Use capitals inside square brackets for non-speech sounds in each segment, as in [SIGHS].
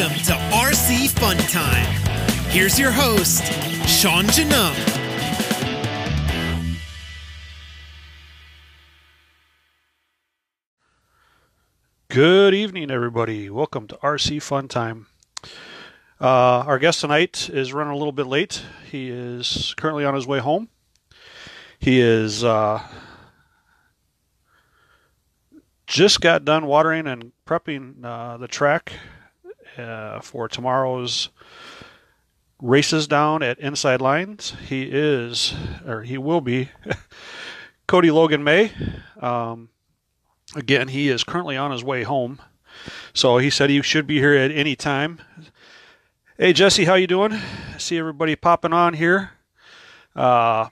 Welcome to RC Fun Time. Here's your host, Sean Janum. Good evening, everybody. Welcome to RC Fun Time. Uh, our guest tonight is running a little bit late. He is currently on his way home. He is uh, just got done watering and prepping uh, the track uh, for tomorrow's races down at Inside Lines. He is, or he will be, [LAUGHS] Cody Logan May. Um, again, he is currently on his way home, so he said he should be here at any time. Hey Jesse, how you doing? see everybody popping on here. Uh,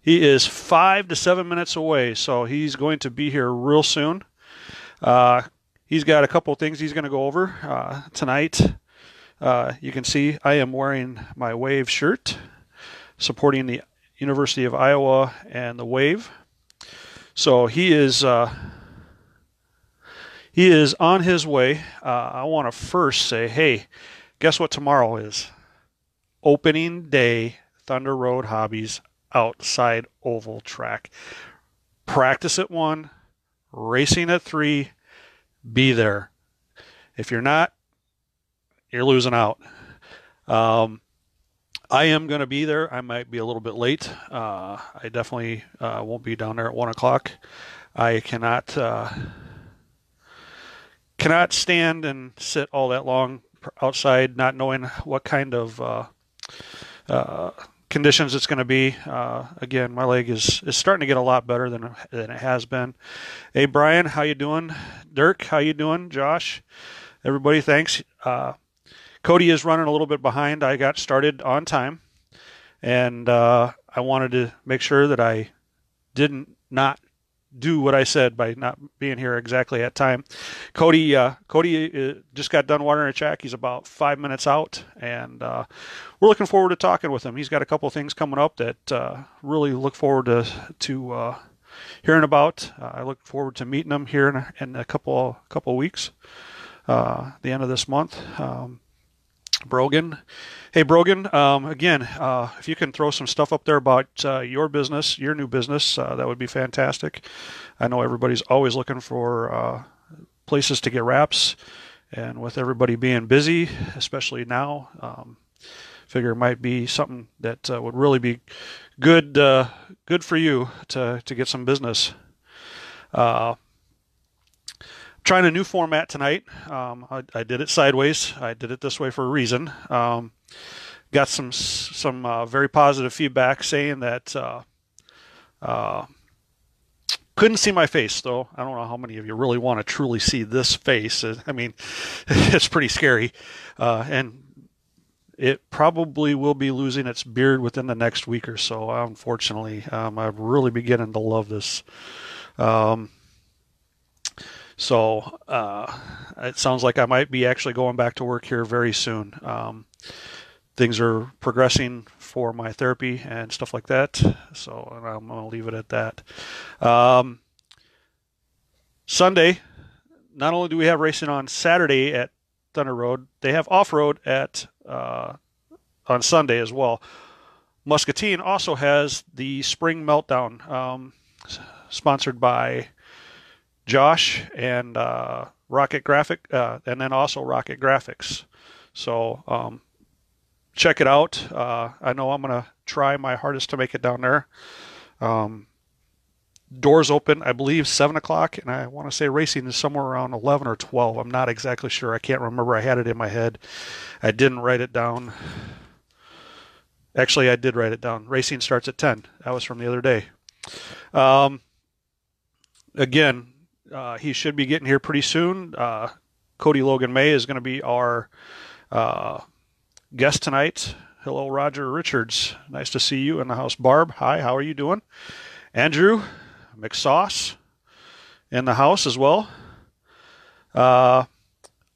he is five to seven minutes away, so he's going to be here real soon. Uh, he's got a couple things he's going to go over uh, tonight. Uh, you can see I am wearing my Wave shirt, supporting the University of Iowa and the Wave. So he is uh, he is on his way. Uh, I want to first say, hey, guess what tomorrow is? Opening day, Thunder Road Hobbies outside oval track. Practice at one, racing at three, be there. If you're not, you're losing out. Um, I am going to be there. I might be a little bit late. Uh, I definitely uh, won't be down there at one o'clock. I cannot uh, cannot stand and sit all that long outside, not knowing what kind of uh, uh, conditions it's going to be. Uh, again, my leg is, is starting to get a lot better than than it has been. Hey, Brian, how you doing? Dirk, how you doing? Josh, everybody, thanks. Uh, Cody is running a little bit behind. I got started on time, and uh, I wanted to make sure that I didn't not do what I said by not being here exactly at time. Cody, uh, Cody uh, just got done watering a track. He's about five minutes out, and uh, we're looking forward to talking with him. He's got a couple things coming up that uh, really look forward to to uh, hearing about. I look forward to meeting him here in a, in a couple couple weeks, the end of this month. Um, Brogan. Hey, Brogan, um, again, uh, if you can throw some stuff up there about uh, your business, your new business, uh, that would be fantastic. I know everybody's always looking for uh, places to get wraps, and with everybody being busy, especially now, um, figure it might be something that uh, would really be good uh, good for you to, to get some business trying a new format tonight. Um, I, I, did it sideways. I did it this way for a reason. Um, got some some uh, very positive feedback saying that uh, uh, couldn't see my face though. I don't know how many of you really want to truly see this face. I mean, [LAUGHS] it's pretty scary, uh, and it probably will be losing its beard within the next week or so. Unfortunately, um, I'm really beginning to love this. Um, so uh, it sounds like I might be actually going back to work here very soon. Um, things are progressing for my therapy and stuff like that. So I'm going to leave it at that. Um, Sunday, not only do we have racing on Saturday at Thunder Road, they have off road at uh, on Sunday as well. Muscatine also has the Spring Meltdown, um, sponsored by Josh and uh, Rocket Graphic, uh, and then also Rocket Graphics. So um, check it out. Uh, I know I'm gonna try my hardest to make it down there. Um, doors open, I believe, seven o'clock, and I want to say racing is somewhere around eleven or twelve. I'm not exactly sure. I can't remember. I had it in my head. I didn't write it down. Actually, I did write it down. Racing starts at ten. That was from the other day. Um, again, uh, he should be getting here pretty soon. Uh, Cody Logan May is going to be our uh, guest tonight. Hello, Roger Richards. Nice to see you in the house. Barb, hi. How are you doing? Andrew McSauce in the house as well. Uh,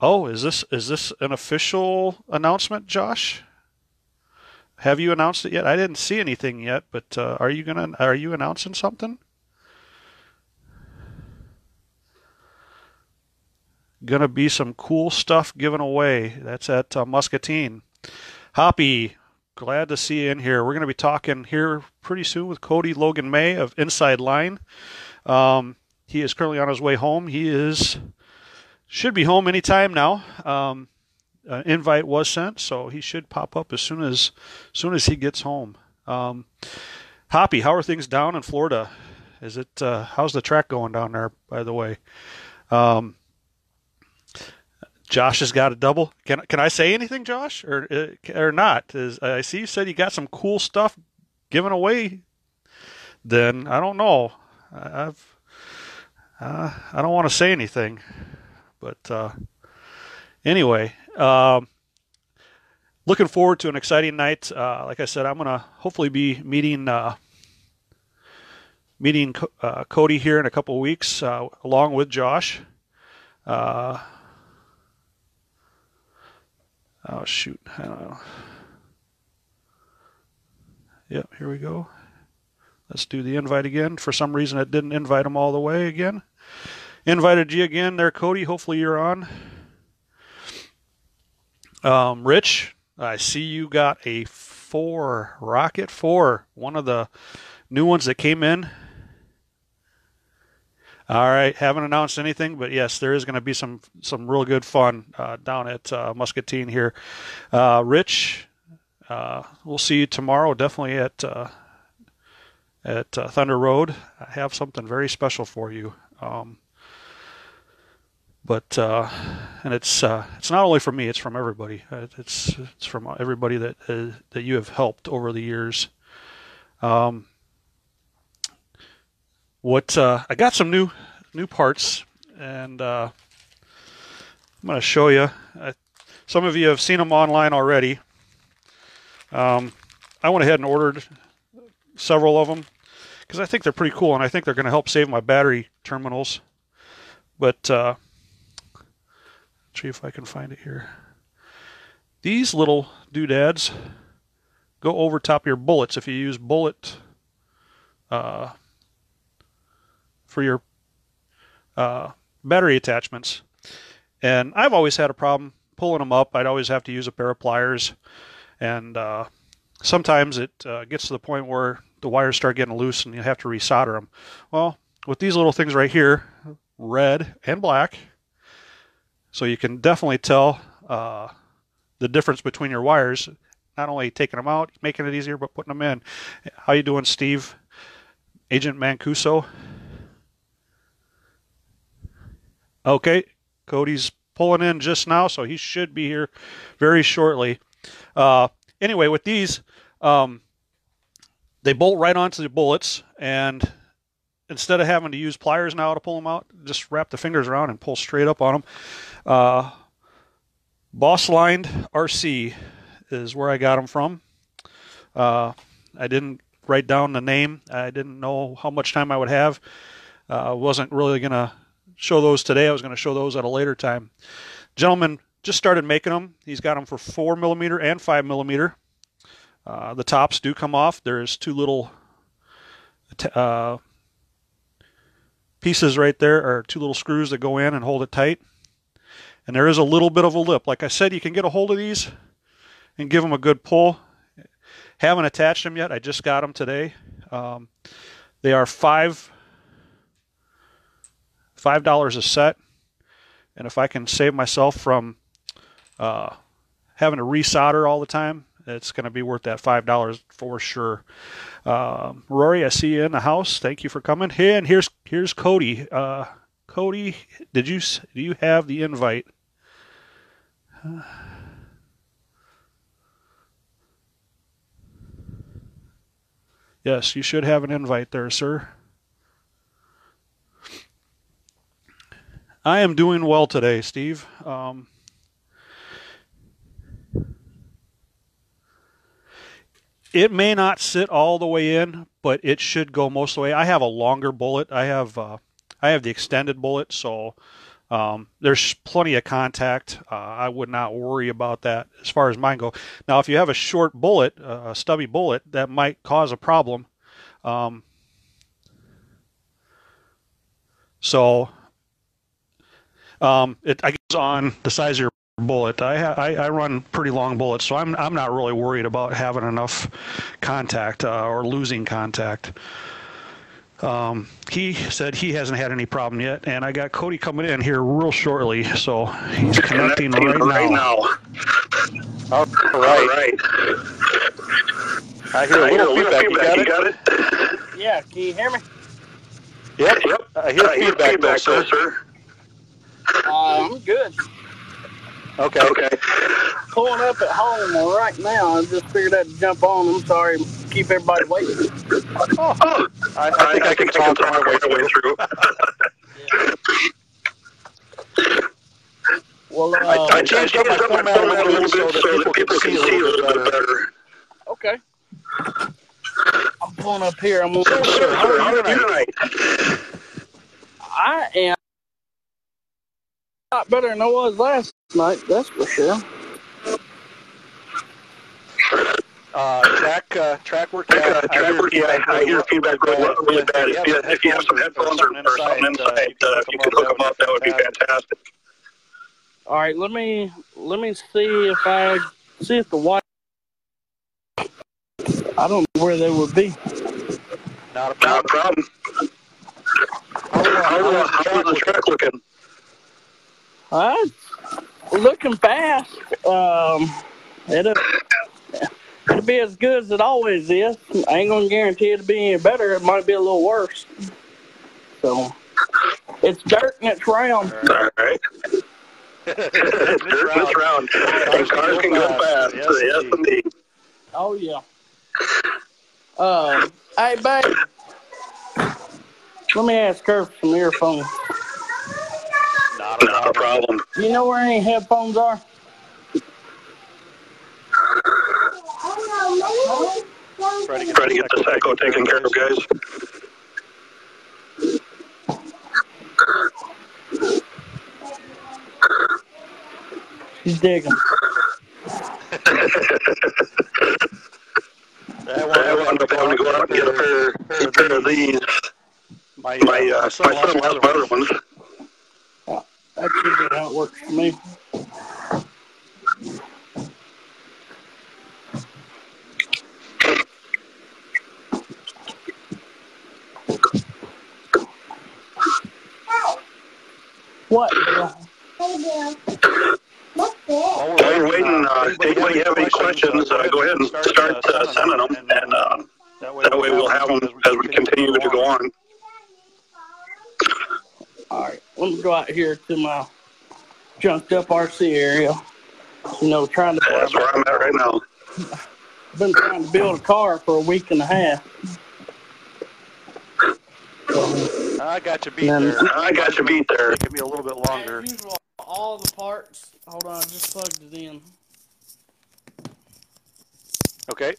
oh, is this is this an official announcement, Josh? Have you announced it yet? I didn't see anything yet, but uh, are you gonna are you announcing something? Going to be some cool stuff given away. That's at uh, Muscatine. Hoppy, glad to see you in here. We're going to be talking here pretty soon with Cody Logan May of Inside Line. Um, he is currently on his way home. He is should be home anytime now. Um, uh, invite was sent, so he should pop up as soon as, as soon as he gets home. Um, Hoppy, how are things down in Florida? Is it uh, how's the track going down there? By the way, um, Josh has got a double. Can can I say anything, Josh, or uh, or not? Is I see you said you got some cool stuff given away. Then I don't know. I've uh, I don't want to say anything, but uh, anyway, um, looking forward to an exciting night. Uh, like I said, I'm gonna hopefully be meeting uh, meeting Cody here in a couple weeks, along with Josh. Oh shoot, I don't know. Yep, here we go. Let's do the invite again. For some reason, it didn't invite them all the way again. Invited you again there, Cody. Hopefully, you're on. Um, Rich, I see you got a four, Rocket 4, one of the new ones that came in. All right, haven't announced anything, but yes, there is going to be some some real good fun uh, down at uh, Muscatine here. Uh, Rich, uh, we'll see you tomorrow. Definitely at uh, at uh, Thunder Road. I have something very special for you. Um, but and it's uh, it's not only from me; it's from everybody. It's it's from everybody that that you have helped over the years. Um, what uh, I got some new new parts, and uh, I'm going to show you. I, some of you have seen them online already. Um, I went ahead and ordered several of them because I think they're pretty cool, and I think they're going to help save my battery terminals. But uh, see if I can find it here. These little doodads go over top of your bullets if you use bullet uh, for your uh, battery attachments. And I've always had a problem pulling them up. I'd always have to use a pair of pliers. And uh, sometimes it uh, gets to the point where the wires start getting loose and you have to resolder them. Well, with these little things right here, red and black, so you can definitely tell uh, the difference between your wires. Not only taking them out, making it easier, but putting them in. How you doing, Steve? Agent Mancuso? Okay, Cody's pulling in just now, so he should be here very shortly. Uh, anyway, with these, um, they bolt right onto the bullets, and instead of having to use pliers now to pull them out, just wrap the fingers around and pull straight up on them. Uh, Boss Lined RC is where I got them from. Uh, I didn't write down the name. I didn't know how much time I would have. I uh, wasn't really going to show those today. I was going to show those at a later time. Gentleman just started making them. He's got them for four millimeter and five millimeter. Uh, the tops do come off. There's two little uh, pieces right there, or two little screws that go in and hold it tight. And there is a little bit of a lip. Like I said, you can get a hold of these and give them a good pull. Haven't attached them yet. I just got them today. Um, they are five five dollars a set, and if I can save myself from uh, having to resolder all the time, it's going to be worth that five dollars for sure. Uh, Rory, I see you in the house. Thank you for coming. Hey, and here's here's Cody. Uh, Cody, did you do you have the invite? [SIGHS] Yes, you should have an invite there, sir. I am doing well today, Steve. Um, it may not sit all the way in, but it should go most of the way. I have a longer bullet. I have uh, I have the extended bullet, so um, there's plenty of contact. Uh, I would not worry about that as far as mine go. Now, if you have a short bullet, uh, a stubby bullet, that might cause a problem. Um, so Um, it I guess on the size of your bullet. I, I I run pretty long bullets, so I'm I'm not really worried about having enough contact uh, or losing contact. Um, he said he hasn't had any problem yet, and I got Cody coming in here real shortly, so he's connecting, right, now. All right. All right. I hear a I hear little feedback. You got You it? got it? Yeah, can you hear me? Yep. Yep. I hear I hear feedback, feedback, though, though, sir. sir. Uh, I'm good. Okay. Okay. Pulling up at home right now. I just figured I'd jump on. I'm sorry, keep everybody waiting. Oh, I, I think I, can talk my way through. through. Well, I, uh, I changed up my format a little bit so that people can see a little bit better. okay. I'm pulling up here. I'm gonna. So, sir, how are you tonight? I am a lot better than I was last night. That's for sure. Uh, track, uh, track work. Yeah, Yeah, I track work, yeah, I hear feedback really, really bad. If you, if you have some headphones or, or something inside, uh, if you could hook them up, that would be fantastic. All right, let me let me see if I see if the white. I don't know where they would be. Not a Not a problem. problem. How, uh, How, how uh, the track how's looking? Track looking? Looking fast. Um, it'll it'll be as good as it always is. I ain't gonna guarantee it'll be any better. It might be a little worse. So it's dirt and it's round. All right. this [LAUGHS] This round. And cars can go fast. Yes, Yes, indeed. indeed. Oh yeah. Um, hey babe, let me ask her for some earphones. Not a problem. problem. You know where any headphones are? Try to get, Try to get this echo taken care of, guys. She's digging. I I wound up having to go out and get a pair, a pair of these. My, My, uh, my son lost my other ones. That's how it works for me. What? Bill? While While we're waiting, uh, if anybody have any questions, uh, go ahead and start uh, sending them, and uh, that that way we'll have them as we continue to go on. All right, let me go out here to my junked up RC area. You know, trying to. That's where I'm at right now. I've been trying to build a car for a week and a half. So, I got you beat Then- there. I got you beat there. Give me a little bit longer. Usual, all the parts. Hold on, I just plugged it in. Okay.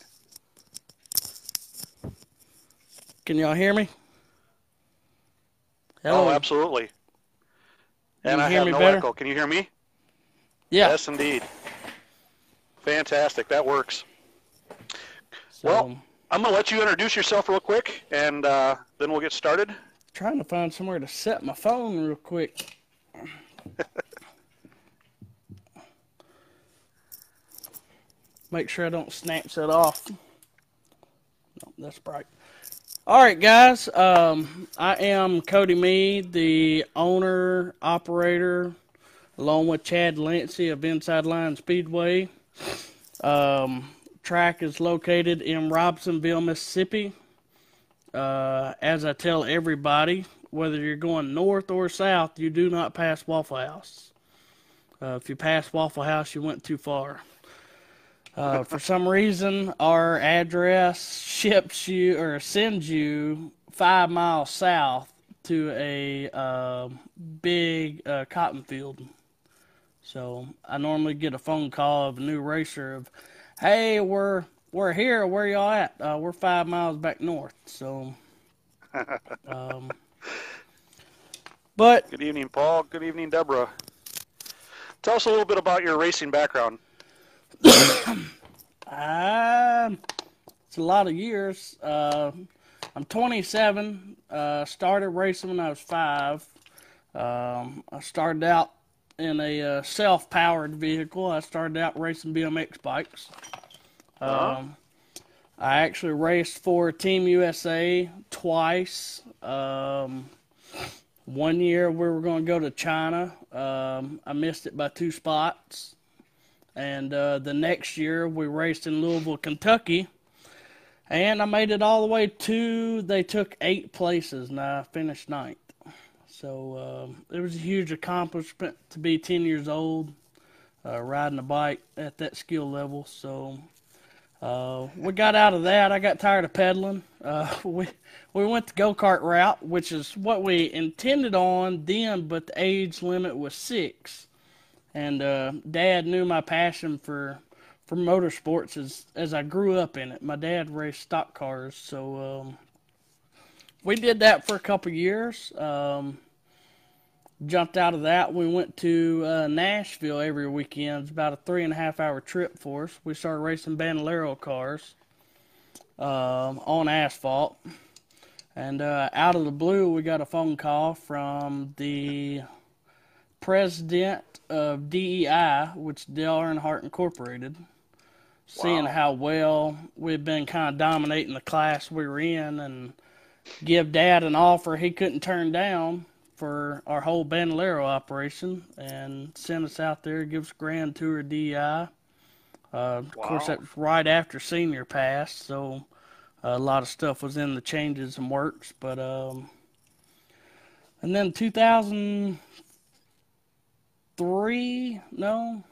Can y'all hear me? Oh, absolutely. Can And you I hear have me no better? echo. Can you hear me? Yeah. Yes, indeed. Fantastic. That works. So, well- I'm going to let you introduce yourself real quick, and uh, then we'll get started. trying to find somewhere to set my phone real quick. [LAUGHS] Make sure I don't snatch that off. No, that's bright. All right, guys. Um, I am Cody Mead, the owner, operator, along with Chad Lancy of Inside Line Speedway. Um, track is located in Robinsonville, Mississippi. Uh, as I tell everybody, whether you're going north or south, you do not pass Waffle House. Uh, if you pass Waffle House, you went too far. Uh, for some reason, our address ships you or sends you five miles south to a uh, big uh, cotton field. So I normally get a phone call of a new racer of, "Hey, we're we're here. Where y'all at? Uh, we're five miles back north." So, [LAUGHS] um, but Good evening, Paul. Good evening, Deborah. Tell us a little bit about your racing background. [COUGHS] Uh, it's a lot of years. Uh, I'm 27. Uh, started racing when I was five. Um, I started out in a uh, self-powered vehicle. I started out racing BMX bikes. Um, I actually raced for Team USA twice. Um, one year we were going to go to China. Um, I missed it by two spots. And uh, the next year we raced in Louisville, Kentucky. And I made it all the way to, they took eight places and I finished ninth. So um, it was a huge accomplishment to be 10 years old, uh, riding a bike at that skill level. So uh, we got out of that. I got tired of pedaling. [LAUGHS] Uh, we we went the go kart route, which is what we intended on then, but the age limit was six. And uh, Dad knew my passion for for motorsports as as I grew up in it. My dad raced stock cars, so um, we did that for a couple years. Um, jumped out of that. We went to uh, Nashville every weekend. It's about a three and a half hour trip for us. We started racing Bandolero cars um, on asphalt. And uh, out of the blue, we got a phone call from the president of DEI, which Dale Earnhardt Incorporated, seeing Wow. how well we've been kind of dominating the class we were in and give Dad an offer he couldn't turn down for our whole Bandolero operation and sent us out there, give us a grand tour of DEI. Uh, Of course, that was right after senior passed, so a lot of stuff was in the changes and works. But um, and then 2003, no,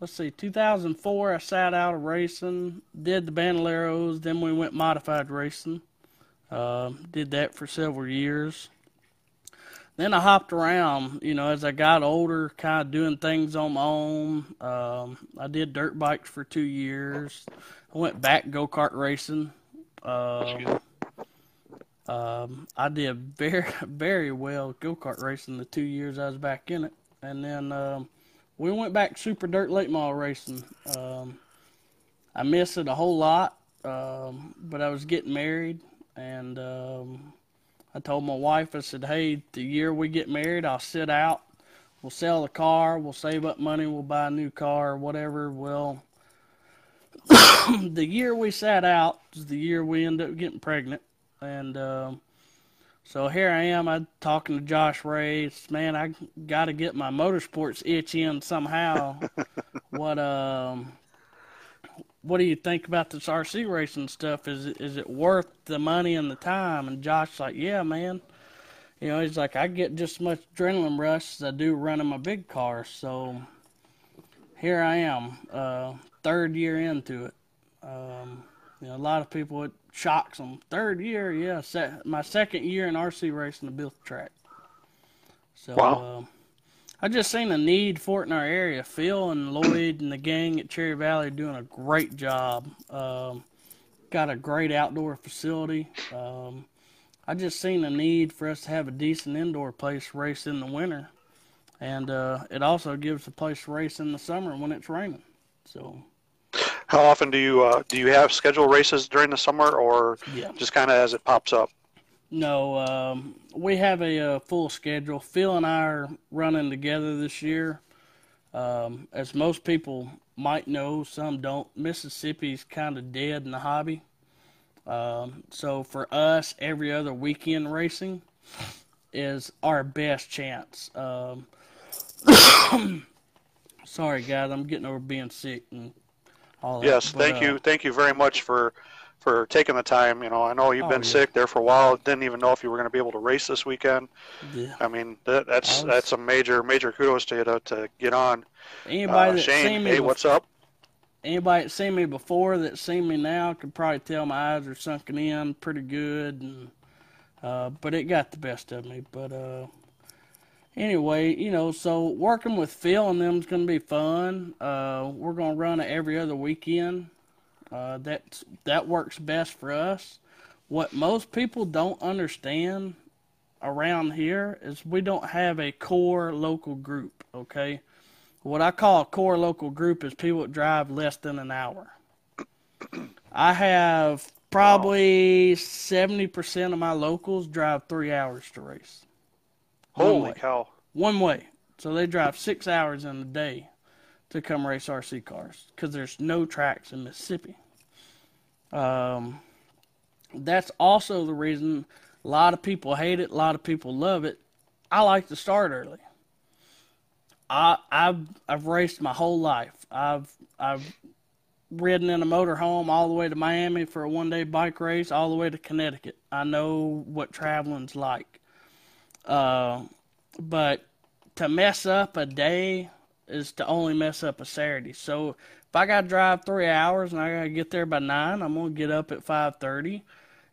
let's see, 2004, I sat out of racing, did the Bandoleros, then we went modified racing. Um, did that for several years. Then I hopped around, you know, as I got older, kind of doing things on my own. Um, I did dirt bikes for two years. I went back go kart racing. Um, um, I did very, [LAUGHS] very well go kart racing the two years I was back in it. And then um, we went back super dirt late model racing. Um, I missed it a whole lot, um, but I was getting married, and um, I told my wife, I said, "Hey, the year we get married, I'll sit out. We'll sell the car. We'll save up money. We'll buy a new car, or whatever." Well, [COUGHS] the year we sat out is the year we ended up getting pregnant, and um, so here I am. I talking to Josh Ray. Man, I got to get my motorsports itch in somehow. [LAUGHS] what um, what do you think about this RC racing stuff? Is it is it worth the money and the time? And Josh's like, yeah, man. You know, he's like, I get just as much adrenaline rush as I do running my big car. So here I am, uh, third year into it. Um, you know, a lot of people it shocks them. Third year, yeah, se- my second year in RC racing to build the track. So Wow. um, I just seen a need for it in our area. Phil and Lloyd and the gang at Cherry Valley are doing a great job. Um, got a great outdoor facility. Um, I just seen a need for us to have a decent indoor place to race in the winter, and uh, it also gives a place to race in the summer when it's raining. So How often do you uh, do you have scheduled races during the summer, or yeah. just kind of as it pops up? No, um, we have a, uh full schedule. Phil and I are running together this year. Um, as most people might know, some don't. Mississippi's kind of dead in the hobby. Um, so for us, every other weekend racing is our best chance. Um, [COUGHS] sorry, guys, I'm getting over being sick and all that. Yes, but, thank uh, you, thank you very much for for taking the time. You know, I know you've Oh, been yeah. sick there for a while. Didn't even know if you were going to be able to race this weekend. Yeah. I mean, that, that's I was- that's a major major kudos to you to, to get on. Anybody Uh, that's seen me hey, what's up? anybody that's seen me before that's seen me now could probably tell my eyes are sunken in pretty good and uh, but it got the best of me but uh, anyway you know so working with phil and them is going to be fun uh, we're going to run it every other weekend uh, that's that works best for us what most people don't understand around here is we don't have a core local group okay what I call a core local group is people that drive less than an hour. I have probably seventy percent of my locals drive three hours to race. Holy way. cow! One way. So they drive six hours in a day to come race RC cars because there's no tracks in Mississippi. Um, that's also the reason a lot of people hate it, a lot of people love it. I like to start early. I I've I've raced my whole life. I've I've ridden in a motorhome all the way to Miami for a one day bike race, all the way to Connecticut. I know what traveling's like. Uh, but to mess up a day is to only mess up a Saturday. So if I got to drive three hours and I got to get there by nine, I'm gonna get up at five thirty.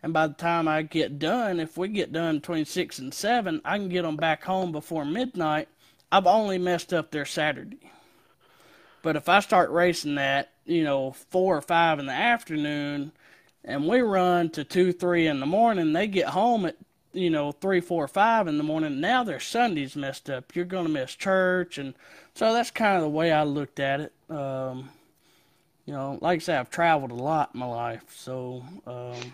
And by the time I get done, if we get done between six and seven, I can get them back home before midnight. I've only messed up their Saturday. But if I start racing that, you know, four or five in the afternoon, and we run to two, three in the morning, they get home at you know three, four, five in the morning. Now their Sunday's messed up. You're gonna miss church, and so that's kind of the way I looked at it. Um, you know, like I said, I've traveled a lot in my life, so um,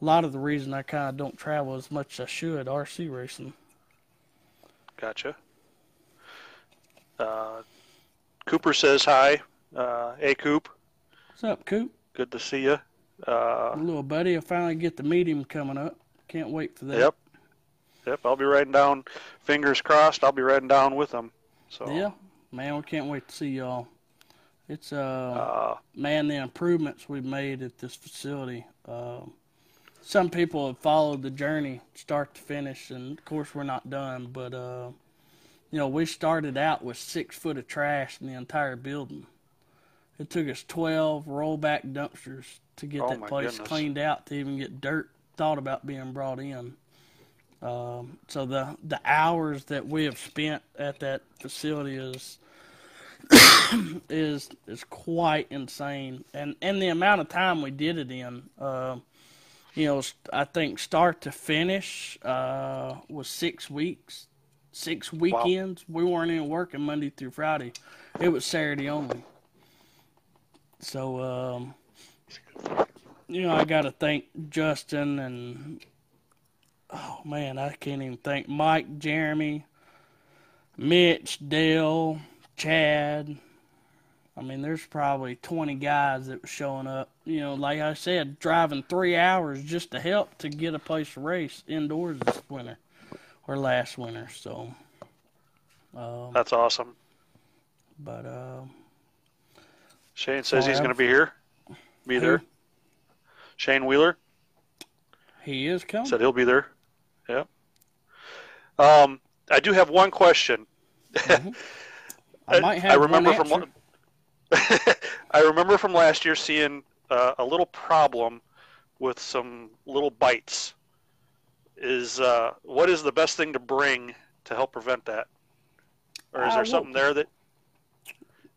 a lot of the reason I kind of don't travel as much as I should RC racing. Gotcha. Uh, Cooper says hi. Uh, hey, Coop. What's up, Coop? Good to see you. Uh, little buddy, I finally get to meet him coming up. Can't wait for that. Yep. Yep. I'll be riding down. Fingers crossed. I'll be riding down with them. So. Yeah, man, we can't wait to see y'all. It's uh, Uh, man, the improvements we've made at this facility. Um, some people have followed the journey start to finish, and of course we're not done. But uh, you know, we started out with six foot of trash in the entire building. It took us twelve rollback dumpsters to get Oh, that place goodness. cleaned out to even get dirt thought about being brought in. Um, so the the hours that we have spent at that facility is [COUGHS] is is quite insane, and and the amount of time we did it in. Um, you know, I think start to finish uh, was six weeks, six weekends. We weren't even working Monday through Friday; it was Saturday only. So, um, you know, I got to thank Justin and oh man, I can't even think Mike, Jeremy, Mitch, Dale, Chad. I mean, there's probably 20 guys that were showing up. You know, like I said, driving three hours just to help to get a place to race indoors this winter or last winter. So, um, that's awesome. but um, Shane says he's going to be here. Be Who? Shane Wheeler he is coming. said he'll be there. Yeah. Um, I do have one question. [LAUGHS] I might have I remember one from. [LAUGHS] I remember from last year seeing uh, a little problem with some little bites. Is uh, what is the best thing to bring to help prevent that, or is Uh, there well- something there that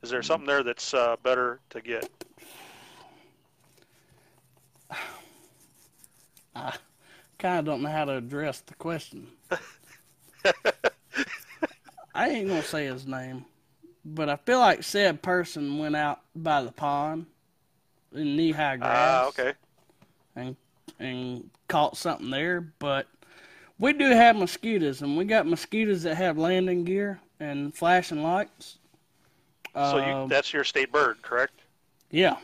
is there something there that's uh, better to get? Kind of don't know how to address the question. [LAUGHS] I ain't gonna say his name, but I feel like said person went out by the pond in knee high grass Ah, okay. and and caught something there. But we do have mosquitoes, and we got mosquitoes that have landing gear and flashing lights. So you, Um, that's your state bird, correct? Yeah,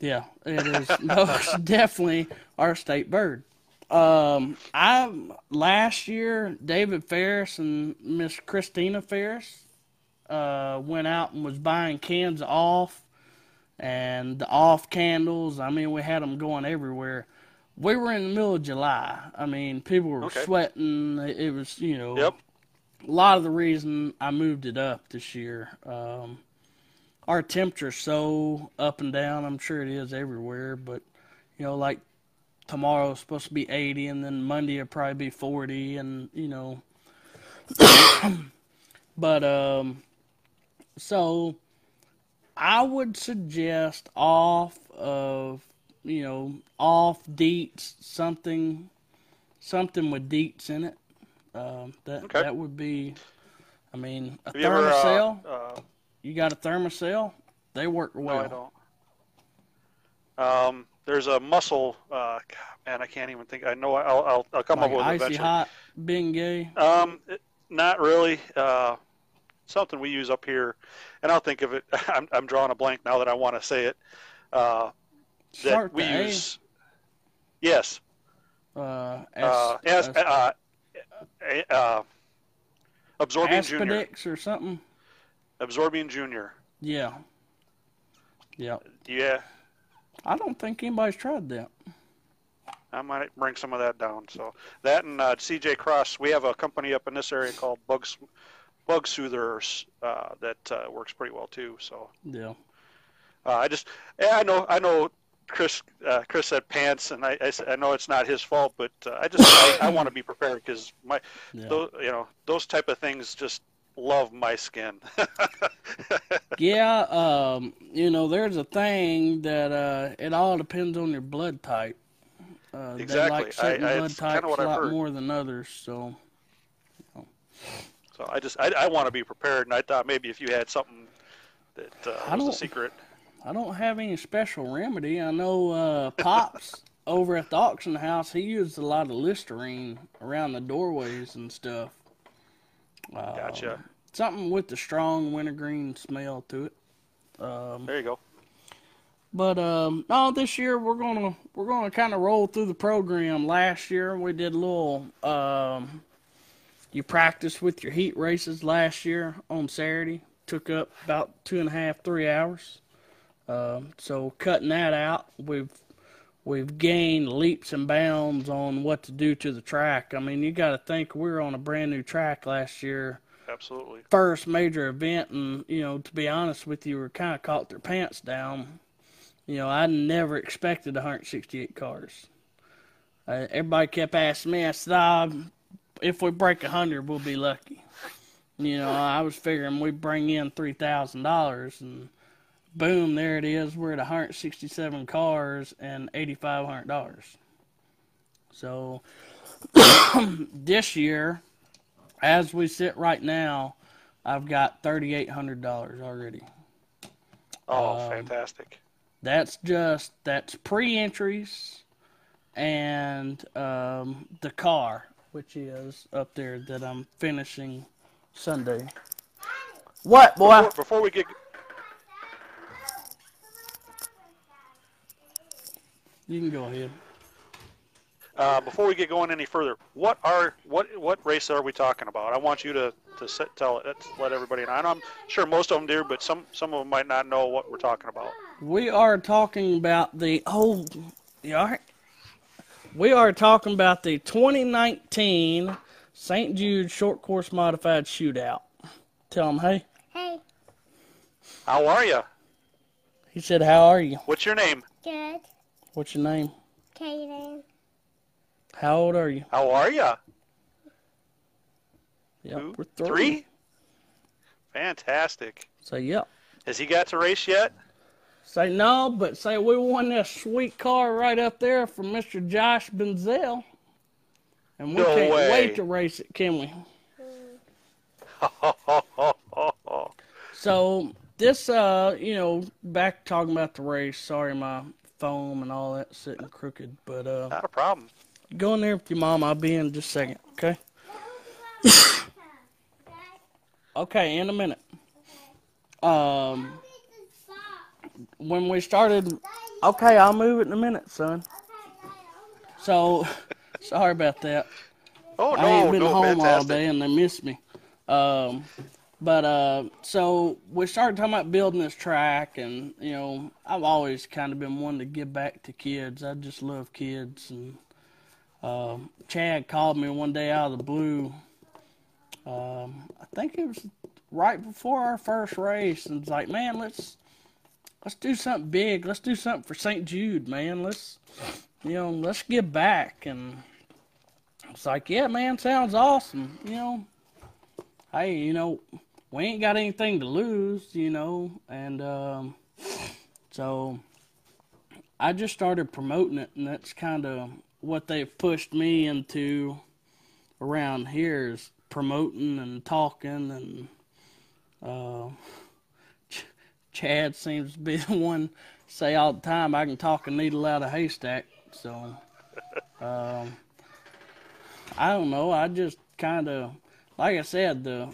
yeah, it is [LAUGHS] most definitely our state bird. Um, I last year David Ferris and Miss Christina Ferris uh, went out and was buying cans of off and the off candles. I mean, we had them going everywhere. We were in the middle of July. I mean, people were Okay. sweating. It it was, you know, Yep. a lot of the reason I moved it up this year. Um, our temperature's so up and down. I'm sure it is everywhere, but you know, like tomorrow's supposed to be 80, and then Monday will probably be 40, and you know. [COUGHS] but um, so I would suggest off of you know off deets something something with deets in it. Um, that Okay. that would be. I mean, a Have you ever? Thermacell. Uh, uh, You got a Thermacell? They work well. No, I don't. Um, there's a muscle. Uh, man, I can't even think. I know. I'll I'll, I'll come Like up with it icy eventually. hot Bengay. Um, it, not really. Uh, something we use up here, and I'll think of it. [LAUGHS] I'm, I'm drawing a blank now that I want to say it. Uh, that Start we A. use. Yes. Uh, Uh, as, as, uh, uh, Absorbine junior. Or something. Absorbine junior. Yeah. Yeah. Yeah. I don't think anybody's tried that. I might bring some of that down. So that and uh, CJ Cross, we have a company up in this area called Bugs Bug Soothers uh, that uh, works pretty well too. So Yeah. uh, I just, yeah, I know, I know. Chris, uh, Chris said pants, and I I know it's not his fault, but uh, I just, I, I want to be prepared because my, Yeah. those, you know, those type of things just love my skin. [LAUGHS] yeah, um, you know, there's a thing that uh, it all depends on your blood type. Uh, They Exactly. like certain I- I- blood types what a lot heard. more than others. So, so I just, I, I want to be prepared, and I thought maybe if you had something that uh, was a secret. I don't have any special remedy. I know uh, Pops over at the auction house, he used a lot of Listerine around the doorways and stuff. Uh, Gotcha. Something with the strong wintergreen smell to it. Um, There you go. But um, no, this year we're gonna we're gonna kind of roll through the program. Last year we did a little. Um, you practiced with your heat races last year on Saturday. Took up about two and a half, three hours. Um, so cutting that out, we've we've gained leaps and bounds on what to do to the track. I mean, you got to think we were on a brand new track last year Absolutely. first major event, and you know, to be honest with you, we kind of caught their pants down. You know, I never expected 168 cars. Uh, everybody kept asking me. I said, ah, "If we break 100, we'll be lucky." You know, I was figuring we'd bring in three thousand dollars, and boom, there it is. We're at 167 cars and 8,500 dollars. So [COUGHS] this year, as we sit right now, I've got thirty-eight hundred dollars already. Oh, Um, fantastic. That's just that's pre-entries and um, the car, which is up there that I'm finishing Sunday. What boy? Before, before we get You can go ahead. uh, before we get going any further, what are what what race are we talking about? I want you to to set, tell it, let everybody know. And I'm sure most of them do, but some some of them might not know what we're talking about. We are talking about the oh, you all right? We are talking about the 2019 St. Jude Short Course Modified Shootout. Tell him, hey. Hey, How are you? He said, "How are you? What's your name? good. What's your name? Kaden. How old are you?" How are you? Yep, Two, we're three. three. Fantastic. Say yep. Has he got to race yet? Say no, but say we won this sweet car right up there from Mr. Josh Benzel. And we No can't way. wait to race it, can we? [LAUGHS] So this uh, you know, back talking about the race, sorry my foam and all that sitting crooked, but uh Not a problem. go in there with your mom, I'll be in just a second, okay? [LAUGHS] okay, in a minute. Um when we started okay, I'll move it in a minute, son. So [LAUGHS] sorry about that. Oh no, I ain't been no, home fantastic. all day and they missed me. Um, but uh, so we started talking about building this track, and you know, I've always kind of been one to give back to kids. I just love kids, and um, Chad called me one day out of the blue. Um, I think it was right before our first race, and it's like, man, let's let's do something big. Let's do something for St. Jude, man. Let's you know, let's give back and. It's like, yeah, man, sounds awesome. You know, hey, you know, we ain't got anything to lose, you know, and um, so I just started promoting it, and that's kind of what they've pushed me into around here is promoting and talking, and uh, Ch- Chad seems to be [LAUGHS] the one say all the time, I can talk a needle out of a haystack, so. Um, I don't know. I just kind of like I said, the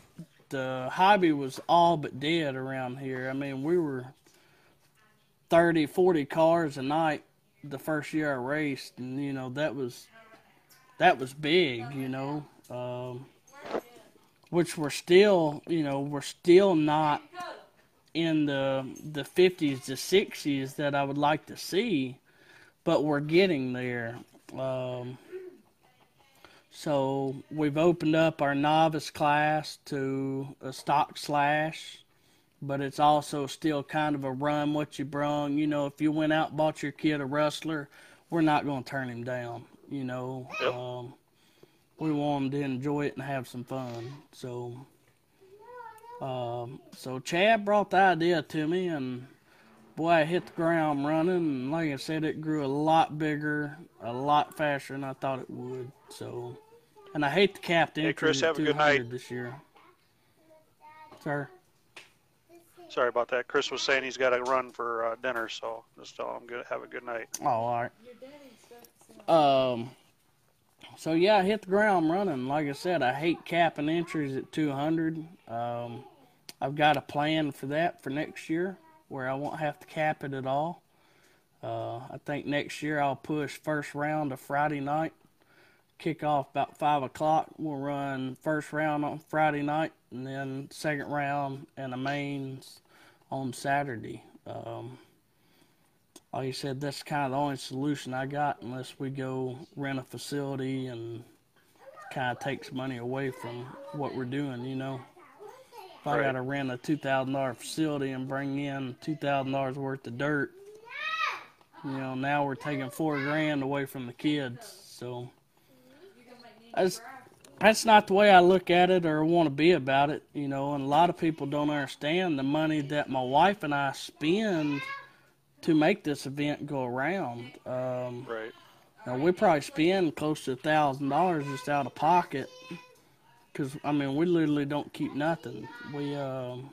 the hobby was all but dead around here. I mean, we were 30, 40 cars a night the first year I raced, and you know that was that was big, you know. Um, which we're still, you know, we're still not in the the 50s to 60s that I would like to see, but we're getting there. Um, so we've opened up our novice class to a stock slash, but it's also still kind of a run what you brung. You know, if you went out and bought your kid a rustler, we're not going to turn him down. You know, Yep. um, we want him to enjoy it and have some fun. So, um, so Chad brought the idea to me, and boy, I hit the ground running. And like I said, it grew a lot bigger, a lot faster than I thought it would. So, and I hate the capped Hey, Chris, at have a good 200 night. this year. Sir. Sorry about that. Chris was saying he's got to run for uh, dinner, so just tell him good. Have a good night. Oh, all right. Um. So yeah, I hit the ground running. Like I said, I hate capping entries at 200. Um, I've got a plan for that for next year, where I won't have to cap it at all. Uh, I think next year I'll push first round to Friday night, kick off about five o'clock. We'll run first round on Friday night, and then second round and the mains on Saturday. Um, like you said, that's kind of the only solution I got unless we go rent a facility and kind of takes money away from what we're doing, you know. If I Right. got to rent a two thousand dollar facility and bring in two thousand dollars worth of dirt, you know, now we're taking four grand away from the kids. So that's that's not the way I look at it or want to be about it, you know. And a lot of people don't understand the money that my wife and I spend to make this event go around. Um, Right. now we probably spend close to a thousand dollars just out of pocket, because I mean we literally don't keep nothing. We um,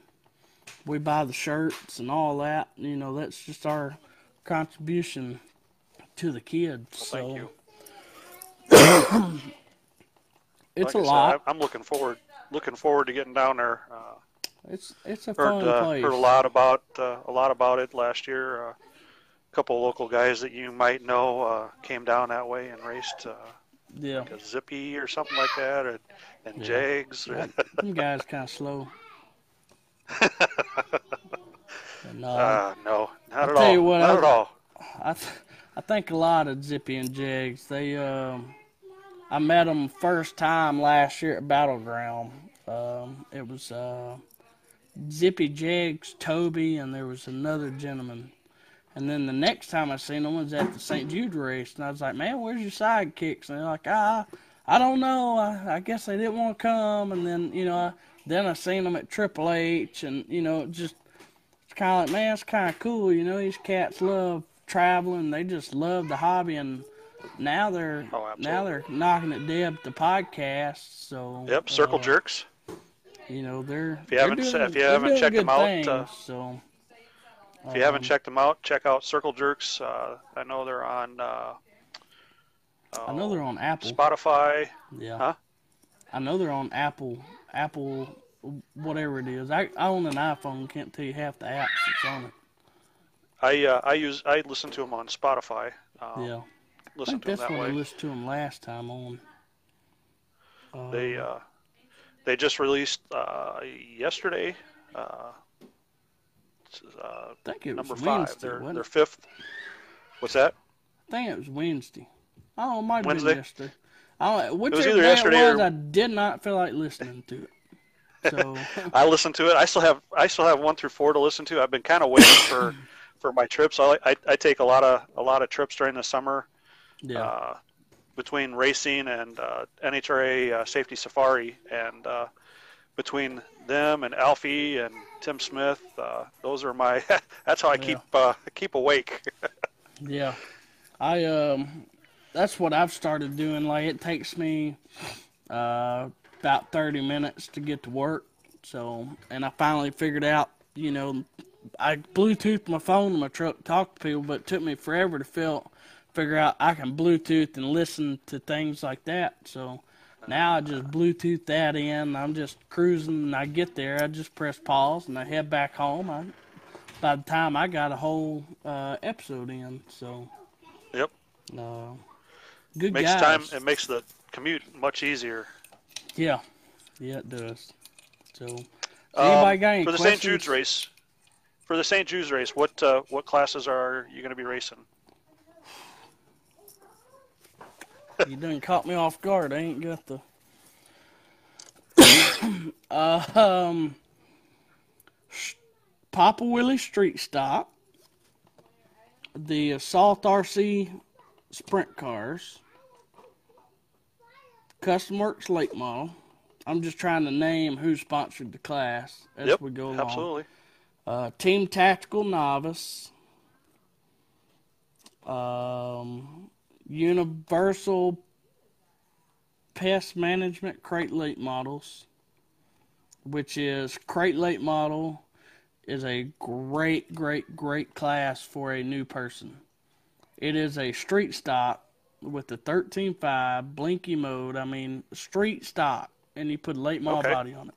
we buy the shirts and all that. You know that's just our contribution to the kids. Well, thank so you. [COUGHS] it's Like a I lot. I- I'm looking forward looking forward to getting down there. Uh, It's it's a heard fun uh, place. heard a lot about uh, a lot about it last year. Uh, a couple of local guys that you might know uh, came down that way and raced uh, Yeah, a Zippy or something like that, and, and Yeah. Jags. them [LAUGHS] guys kind of slow. [LAUGHS] And, uh, uh, no, not I'll at tell all. you what, not I- at all. I th- I think a lot of Zippy and Jags. They um, I met them first time last year at Battleground. Um, it was uh, Zippy Jags, Toby, and there was another gentleman. And then the next time I seen them was at the St. Jude race, and I was like, "Man, where's your sidekicks?" And they're like, "Ah, I don't know. I, I guess they didn't want to come." And then you know, I, then I seen them at Triple H, and you know, just it's kind of like, man, it's kind of cool. You know, these cats love traveling. They just love the hobby, and now they're Oh, now they're knocking it dead with the podcast. So Yep, circle uh, jerks. You know, they're If you they're haven't- doing, if you haven't checked them out, things, uh, so If you haven't um, checked them out, check out Circle Jerks. Uh, I know they're on. Uh, I know they're on Apple. Spotify. Yeah. Huh? I know they're on Apple, Apple, whatever it is. I, I own an iPhone. Can't tell you half the apps that's on it. I uh, I use I listen to them on Spotify. Um, Yeah. I Listen think to them that what I listened to them last time on. Um, They uh, they just released uh, yesterday. Uh, uh, I think it was number five. Wednesday. They're wasn't they're fifth. What's that? I think it was Wednesday. Oh, it might Wednesday? yesterday. I don't, whichever either day yesterday was, or- I did not feel like listening to it. So [LAUGHS] I listened to it. I still have I still have one through four to listen to. I've been kind of waiting for [COUGHS] for my trips. I, I I take a lot of a lot of trips during the summer. yeah, uh, between racing and uh, NHRA uh, Safety Safari, and uh, between them and Alfie and Tim Smith, uh, those are my. [LAUGHS] that's how I keep uh, keep awake. [LAUGHS] yeah. I um, that's what I've started doing. Like it takes me uh about thirty minutes to get to work. So, and I finally figured out, you know, I Bluetooth my phone in my truck, talk to people, but it took me forever to feel figure out I can Bluetooth and listen to things like that. So Now I just Bluetooth that in. I'm just cruising, and I get there. I just press pause, and I head back home. I, by the time I got a whole uh, episode in, so Yep. uh, good Makes guys. time. It makes the commute much easier. Yeah, yeah, it does. So, Um, anybody got any for the questions? St. Jude's race? For the St. Jude's race, what uh, what classes are you going to be racing? You done caught me off guard. I ain't got the. uh, [COUGHS] um, Papa Willie Street Stock, the Assault RC Sprint Cars, Custom Works Late Model. I'm just trying to name who sponsored the class as yep. we go along. Absolutely. Uh, Team Tactical Novice. Um, Universal Pest Management Crate Late Models, which is Crate Late Model, is a great, great, great class for a new person. It is a street stock with the 13.5 blinky mode. I mean, street stock, and you put a late model Okay. body on it.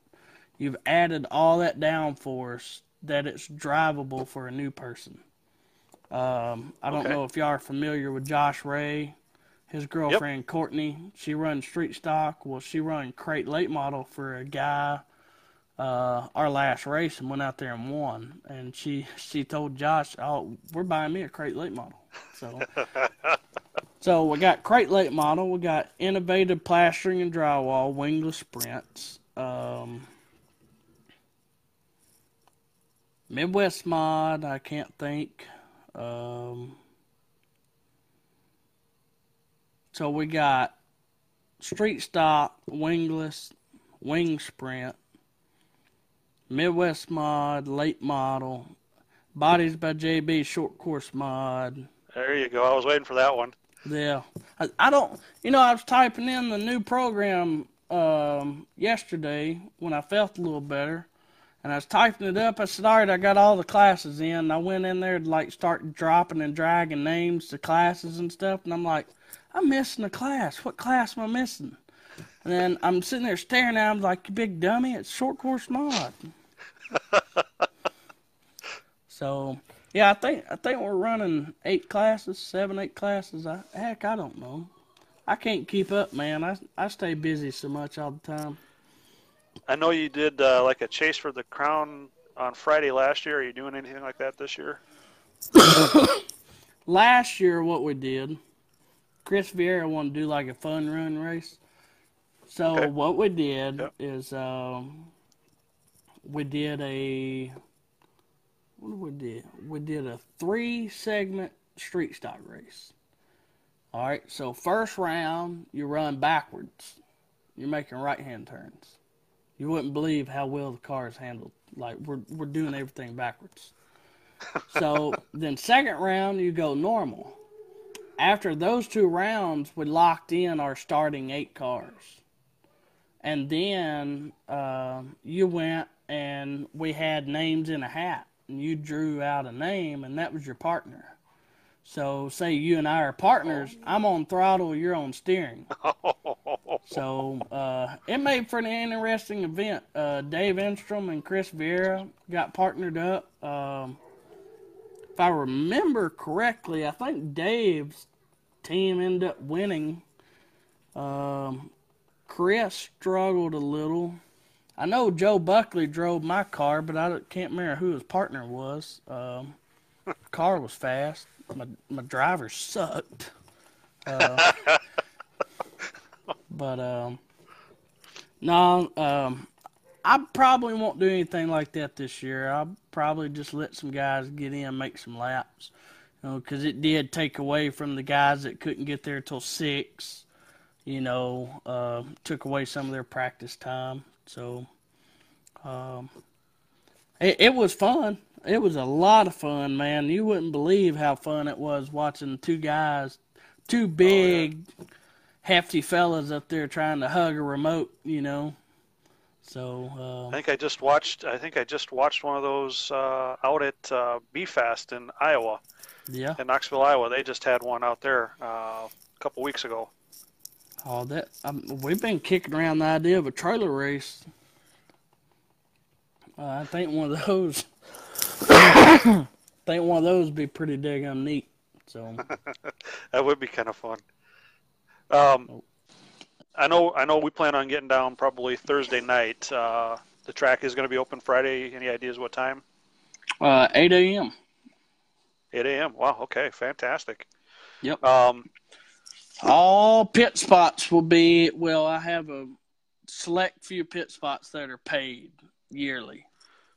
You've added all that downforce that it's drivable for a new person. Um, I don't Okay. know if y'all are familiar with Josh Ray, his girlfriend Courtney. She runs street stock. Well, she run crate late model for a guy. Uh, our last race and went out there and won. And she she told Josh, "Oh, we're buying me a crate late model." So. [LAUGHS] So we got crate late model. We got innovative plastering and drywall, wingless sprints. Um, Midwest mod. I can't think. Um, so we got street stock, wingless, wing sprint, Midwest mod, late model, bodies by JB, short course mod. There you go. I was waiting for that one. Yeah, I, I don't. You know, I was typing in the new program um, yesterday when I felt a little better, and I was typing it up. I said, "All right, I got all the classes in." And I went in there to like start dropping and dragging names to classes and stuff, and I'm like, "I'm missing a class. What class am I missing?" And then I'm sitting there staring at him like, "You big dummy! It's short course mod." [LAUGHS] so yeah, I think I think we're running eight classes, seven, eight classes. I, heck, I don't know. I can't keep up, man. I I stay busy so much all the time. I know you did uh, like a chase for the crown on Friday last year. Are you doing anything like that this year? [COUGHS] Last year, what we did, Chris Vieira wanted to do like a fun run race. So Okay. what we did Yep. is um, we did a we did? We did a three segment street stock race. All right, so first round you run backwards. You're making right hand turns. You wouldn't believe how well the car is handled. Like we're we're doing everything backwards. So [LAUGHS] then second round you go normal. After those two rounds, we locked in our starting eight cars, and then um you went and we had names in a hat, and you drew out a name, and that was your partner. So say you and I are partners. I'm on throttle, you're on steering. [LAUGHS] So uh, it made for an interesting event. Uh, Dave Enstrom and Chris Vera got partnered up. Um, if I remember correctly, I think Dave's team ended up winning. Um, Chris struggled a little. I know Joe Buckley drove my car, but I can't remember who his partner was. Um, car was fast. My my driver sucked. Uh, [LAUGHS] but um, no, um, I probably won't do anything like that this year. I'll probably just let some guys get in, make some laps, you know, because it did take away from the guys that couldn't get there till six. You know, uh, took away some of their practice time. So, um, it, it was fun. It was a lot of fun, man. You wouldn't believe how fun it was watching two guys, two big, hefty fellas up there trying to hug a remote. You know, so uh, I think I just watched. I think I just watched one of those uh, out at uh, BFast in Iowa, yeah. in Knoxville, Iowa. They just had one out there uh, a couple weeks ago. Oh, that um, we've been kicking around the idea of a trailer race. Uh, I think one of those. I [COUGHS] think one of those would be pretty daggone neat. So [LAUGHS] that would be kind of fun. Um, I know. I know. We plan on getting down probably Thursday night. Uh, the track is going to be open Friday. Any ideas what time? uh, 8 a.m. 8 a.m. Wow. Okay. Fantastic. Yep. Um, All pit spots will be well. I have a select few pit spots that are paid yearly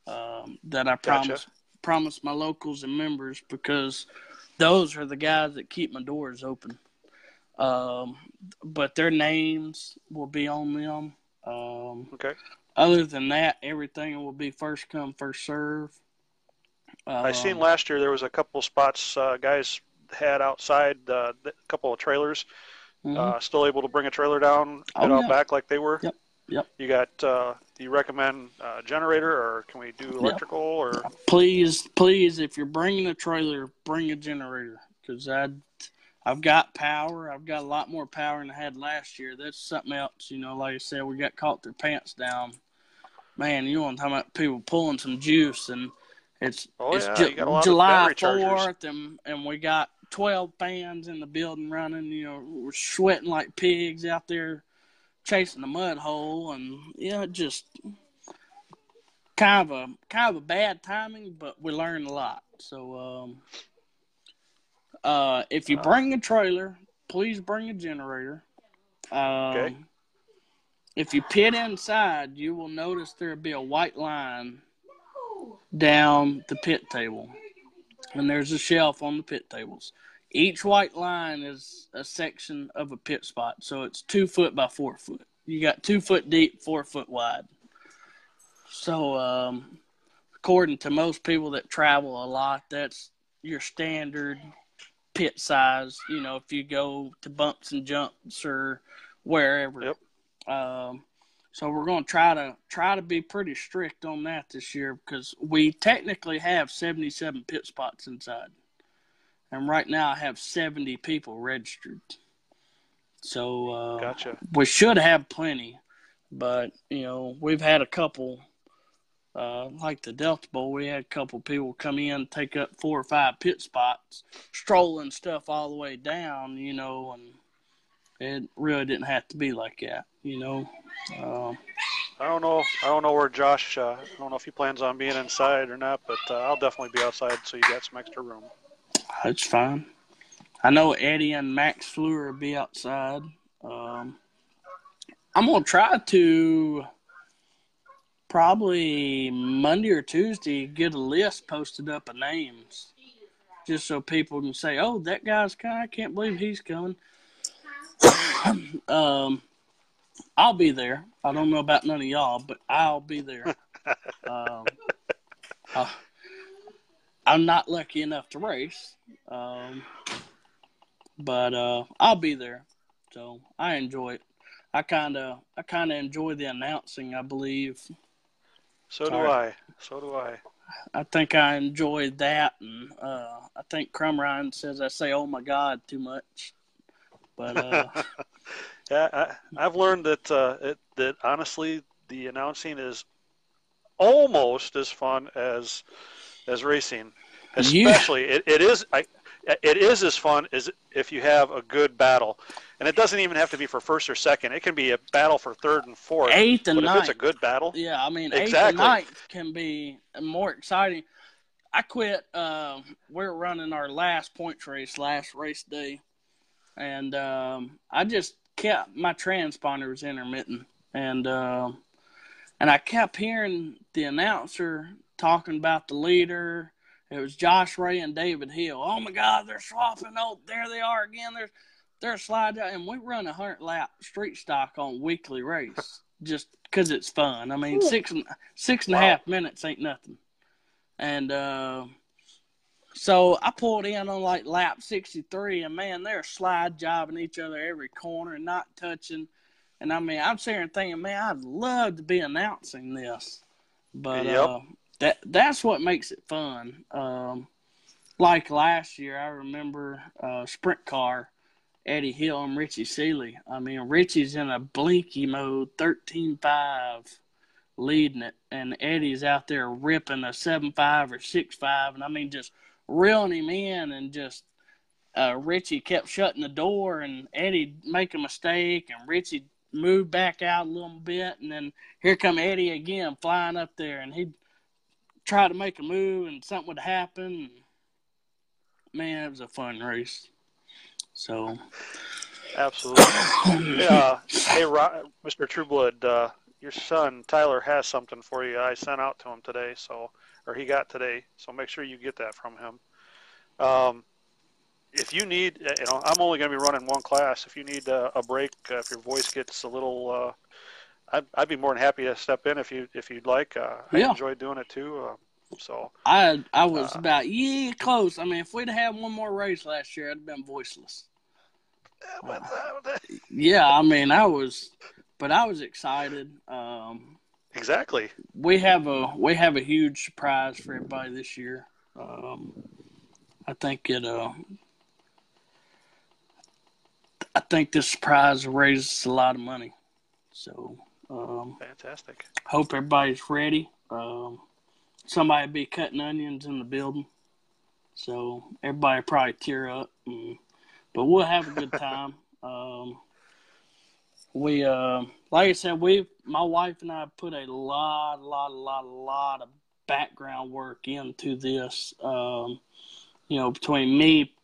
um, that I Gotcha. promise promise my locals and members because those are the guys that keep my doors open. Um, but their names will be on them. Um, okay. other than that, everything will be first come first serve. I seen Um, last year there was a couple spots uh, guys had outside uh, a couple of trailers. mhm. Uh, still able to bring a trailer down, Oh, out yeah. back like they were. Yep, yep. You got? Uh, do you recommend uh, generator or can we do electrical or? please, please, if you're bringing a trailer, bring a generator because I, I've got power. I've got a lot more power than I had last year. That's something else. You know, like I said, we got caught their pants down. Man, you want to talk about people pulling some juice, and it's Oh, it's yeah, Ju- you got a lot of July fourth, and and we got twelve fans in the building running. You know, we're sweating like pigs out there chasing the mud hole, and yeah, it just kind of a kind of a bad timing, but we learned a lot. So, um, uh, if you bring a trailer, please bring a generator. Um, Okay. If you pit inside, you will notice there'll be a white line down the pit table, and there's a shelf on the pit tables. Each white line is a section of a pit spot, so it's two foot by four foot. You got two foot deep, four foot wide. So, um, according to most people that travel a lot, that's your standard pit size. You know, if you go to bumps and jumps or wherever. Yep. Um, so we're going to try to try to be pretty strict on that this year because we technically have 77 pit spots inside, and right now I have 70 people registered. So uh, Gotcha. we should have plenty, but you know we've had a couple, uh, like the Delta Bowl. We had a couple people come in, take up four or five pit spots, strolling stuff all the way down. You know, and it really didn't have to be like that. You know, um, I don't know. I don't know where Josh. Uh, I don't know if he plans on being inside or not, but uh, I'll definitely be outside, so you got some extra room. that's fine. I know Eddie and Max Fleur will be outside. Um, I'm gonna try to probably Monday or Tuesday get a list posted up of names, just so people can say, "Oh, that guy's coming! I can't believe he's coming." [COUGHS] um, I'll be there. I don't know about none of y'all, but I'll be there. [LAUGHS] um, uh, I'm not lucky enough to race, um, but uh, I'll be there. So I enjoy it. I kind of I kind of enjoy the announcing. I believe. So do Sorry. I. So do I. I think I enjoyed that, and uh, I think Crumb Ryan says I say "Oh my God" too much, but uh, [LAUGHS] I, I've learned that uh, it, that honestly, the announcing is almost as fun as as racing. Yeah. Especially, it, it is. I, it is as fun as if you have a good battle, and it doesn't even have to be for first or second. It can be a battle for third and fourth. eighth and but if ninth. it's a good battle, Yeah, I mean, eighth and Exactly. ninth can be more exciting. I quit. Um, we're running our last points race, last race day, and um, I just kept my transponder was intermittent, and um, and I kept hearing the announcer talking about the leader. It was Josh Ray and David Hill. Oh my God, they're swapping. Oh, there they are again. They're they're slide down, and we run a hundred lap street stock on weekly race just because it's fun. I mean, six and six and a Wow. half minutes ain't nothing. And uh, so I pulled in on like lap sixty three, and man, they're slide jobbing each other every corner and not touching. And I mean, I'm sitting thinking, man, I'd love to be announcing this, but Yep. uh, that that's what makes it fun. Um, like last year, I remember uh, sprint car. Eddie Hill and Richie Seeley. I mean, Richie's in a blinky mode, 13-5, leading it, and Eddie's out there ripping a 7-5 or 6-5, and I mean, just reeling him in, and just uh, Richie kept shutting the door, and Eddie make a mistake, and Richie moved back out a little bit, and then here come Eddie again flying up there, and he'd try to make a move, and something would happen. Man, it was a fun race. So, absolutely. [COUGHS] yeah. Hey, Mr. Trueblood, uh, your son Tyler has something for you. I sent out to him today, so or he got today. So make sure you get that from him. Um, if you need, uh, you know, I'm only going to be running one class. If you need a, a break, uh, if your voice gets a little, uh, I'd, I'd be more than happy to step in if you if you'd like. Uh, yeah. I enjoy doing it too. Uh, so I I was uh, about yeah close. I mean, if we'd had one more race last year, I'd have been voiceless. yeah, [LAUGHS] I mean, I was, but I was excited. Um, exactly. We have a we have a huge surprise for everybody this year. Um, I think it uh, I think this prize raises a lot of money. So um, fantastic. Hope everybody's ready. Um, somebody be cutting onions in the building, so everybody probably tear up. And, but we'll have a good time. [LAUGHS] um, we, uh, like I said, we, my wife and I put a lot, lot, lot, a lot of background work into this. Um, you know, between me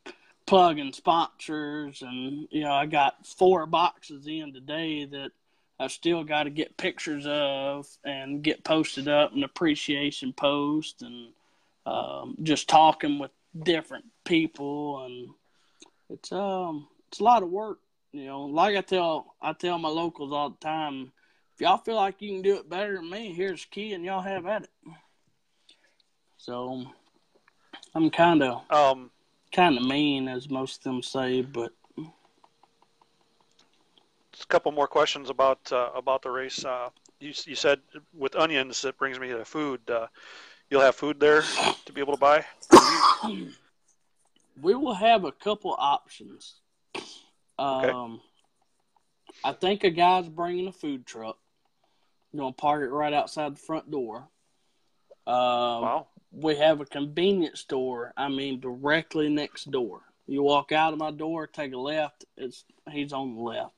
plugging sponsors and you know i got four boxes in today that i still got to get pictures of and get posted up an appreciation post and um, just talking with different people and it's um it's a lot of work you know like i tell i tell my locals all the time if y'all feel like you can do it better than me here's key and y'all have at it so i'm kind of um kind of mean, as most of them say, but. Just a couple more questions about uh, about the race. Uh, you, you said with onions, it brings me to food. Uh, you'll have food there to be able to buy. [COUGHS] we will have a couple options. Um, okay. I think a guy's bringing a food truck. You're gonna park it right outside the front door. Uh, wow we have a convenience store. I mean, directly next door. You walk out of my door, take a left. It's he's on the left.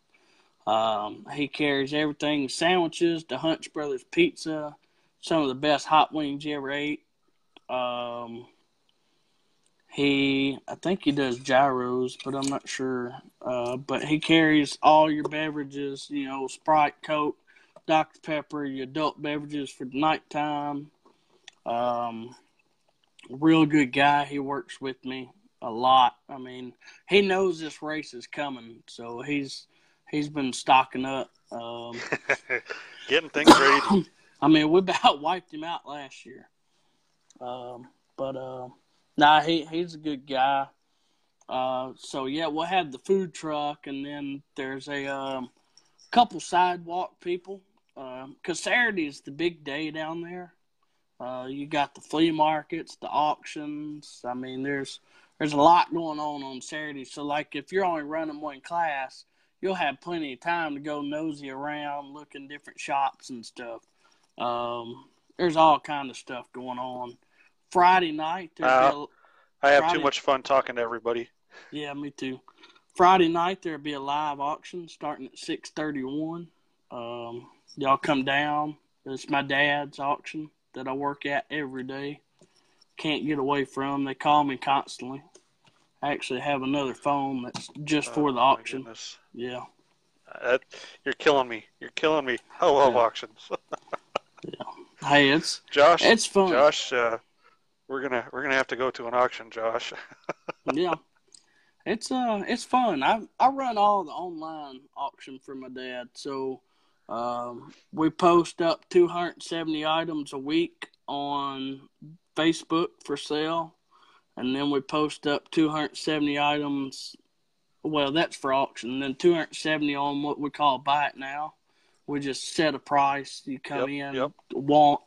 Um, he carries everything: sandwiches, the Hunt Brothers Pizza, some of the best hot wings you ever ate. Um, he, I think he does gyros, but I'm not sure. Uh, but he carries all your beverages, you know, Sprite, Coke, Dr Pepper, your adult beverages for the nighttime. Um, real good guy. He works with me a lot. I mean, he knows this race is coming, so he's he's been stocking up, um, [LAUGHS] getting things ready. [COUGHS] I mean, we about [LAUGHS] wiped him out last year, um, but uh, nah, he he's a good guy. Uh, so yeah, we'll have the food truck, and then there's a um, couple sidewalk people because uh, Saturday is the big day down there. Uh, you got the flea markets, the auctions. I mean, there's there's a lot going on on Saturday. So, like, if you're only running one class, you'll have plenty of time to go nosy around, look in different shops and stuff. Um, there's all kind of stuff going on. Friday night, uh, I have Friday, too much fun talking to everybody. Yeah, me too. Friday night there'll be a live auction starting at six thirty one. Um, y'all come down. It's my dad's auction that I work at every day. Can't get away from. They call me constantly. I actually have another phone that's just oh, for the auction. Yeah. Uh, you're killing me. You're killing me. I love yeah. auctions. [LAUGHS] yeah. Hey, it's Josh. It's fun. Josh, uh, we're gonna we're gonna have to go to an auction, Josh. [LAUGHS] yeah. It's uh it's fun. I I run all the online auction for my dad, so um, we post up 270 items a week on Facebook for sale, and then we post up 270 items. Well, that's for auction. And then 270 on what we call buy it now. We just set a price. You come yep, in, yep. want,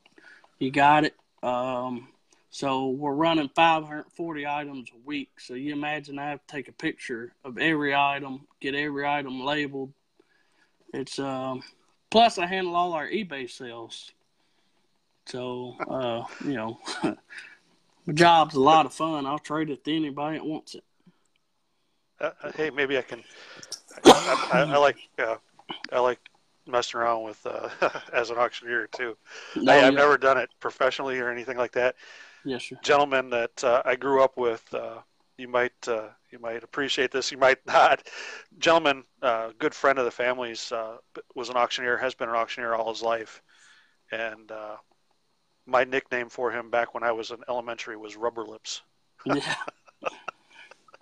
you got it. Um, So we're running 540 items a week. So you imagine I have to take a picture of every item, get every item labeled. It's um, plus I handle all our eBay sales. So uh, you know, [LAUGHS] my job's a lot of fun. I'll trade it to anybody that wants it. Uh, uh hey, maybe I can. I, I, I like uh, I like messing around with uh, [LAUGHS] as an auctioneer too. No, I, have yeah. never done it professionally or anything like that. Yes, sir. Gentleman that uh, I grew up with, uh, you might uh, you might appreciate this, you might [LAUGHS] not. Gentleman, uh, good friend of the family's, uh, was an auctioneer, has been an auctioneer all his life, and my nickname for him back when I was in elementary was Rubber Lips. yeah.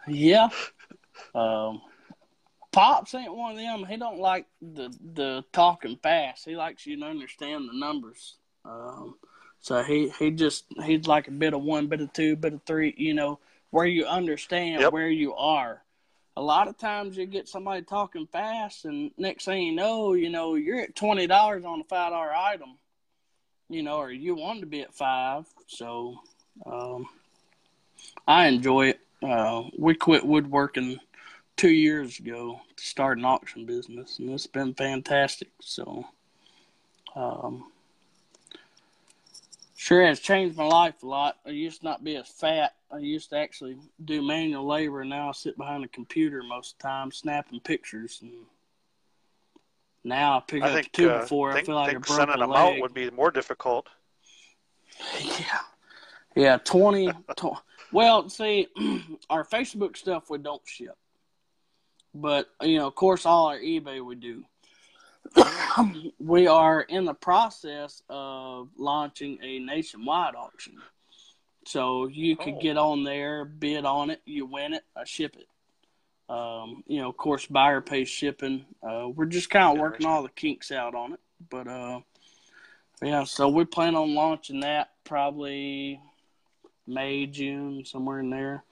Yeah. Um, Pops ain't one of them. He don't like the the talking fast. He likes you to understand the numbers. Um, so he he just he's like a bit of one, bit of two, bit of three. You know where you understand yep. where you are. A lot of times you get somebody talking fast, and next thing you know, you know you're at twenty dollars on a five dollar item. You know, or you want to be at five. So um, I enjoy it. Uh, we quit woodworking two years ago to start an auction business, and it's been fantastic. So, um, sure has changed my life a lot. I used to not be as fat. I used to actually do manual labor, and now I sit behind a computer most of the time, snapping pictures. And now I pick I up think, two uh, before think, I feel like think I broke sending them out would be more difficult. [LAUGHS] Yeah, yeah, 20, 20 Well, see, [CLEARS THROAT] our Facebook stuff we don't ship. But you know, of course, all our eBay we do. We are in the process of launching a nationwide auction. So you could oh. get on there, bid on it, you win it, I ship it. Um, you know, of course, buyer pays shipping. Uh, we're just kind of working all the kinks out on it, but uh, yeah. So we plan on launching that probably May, June, somewhere in there.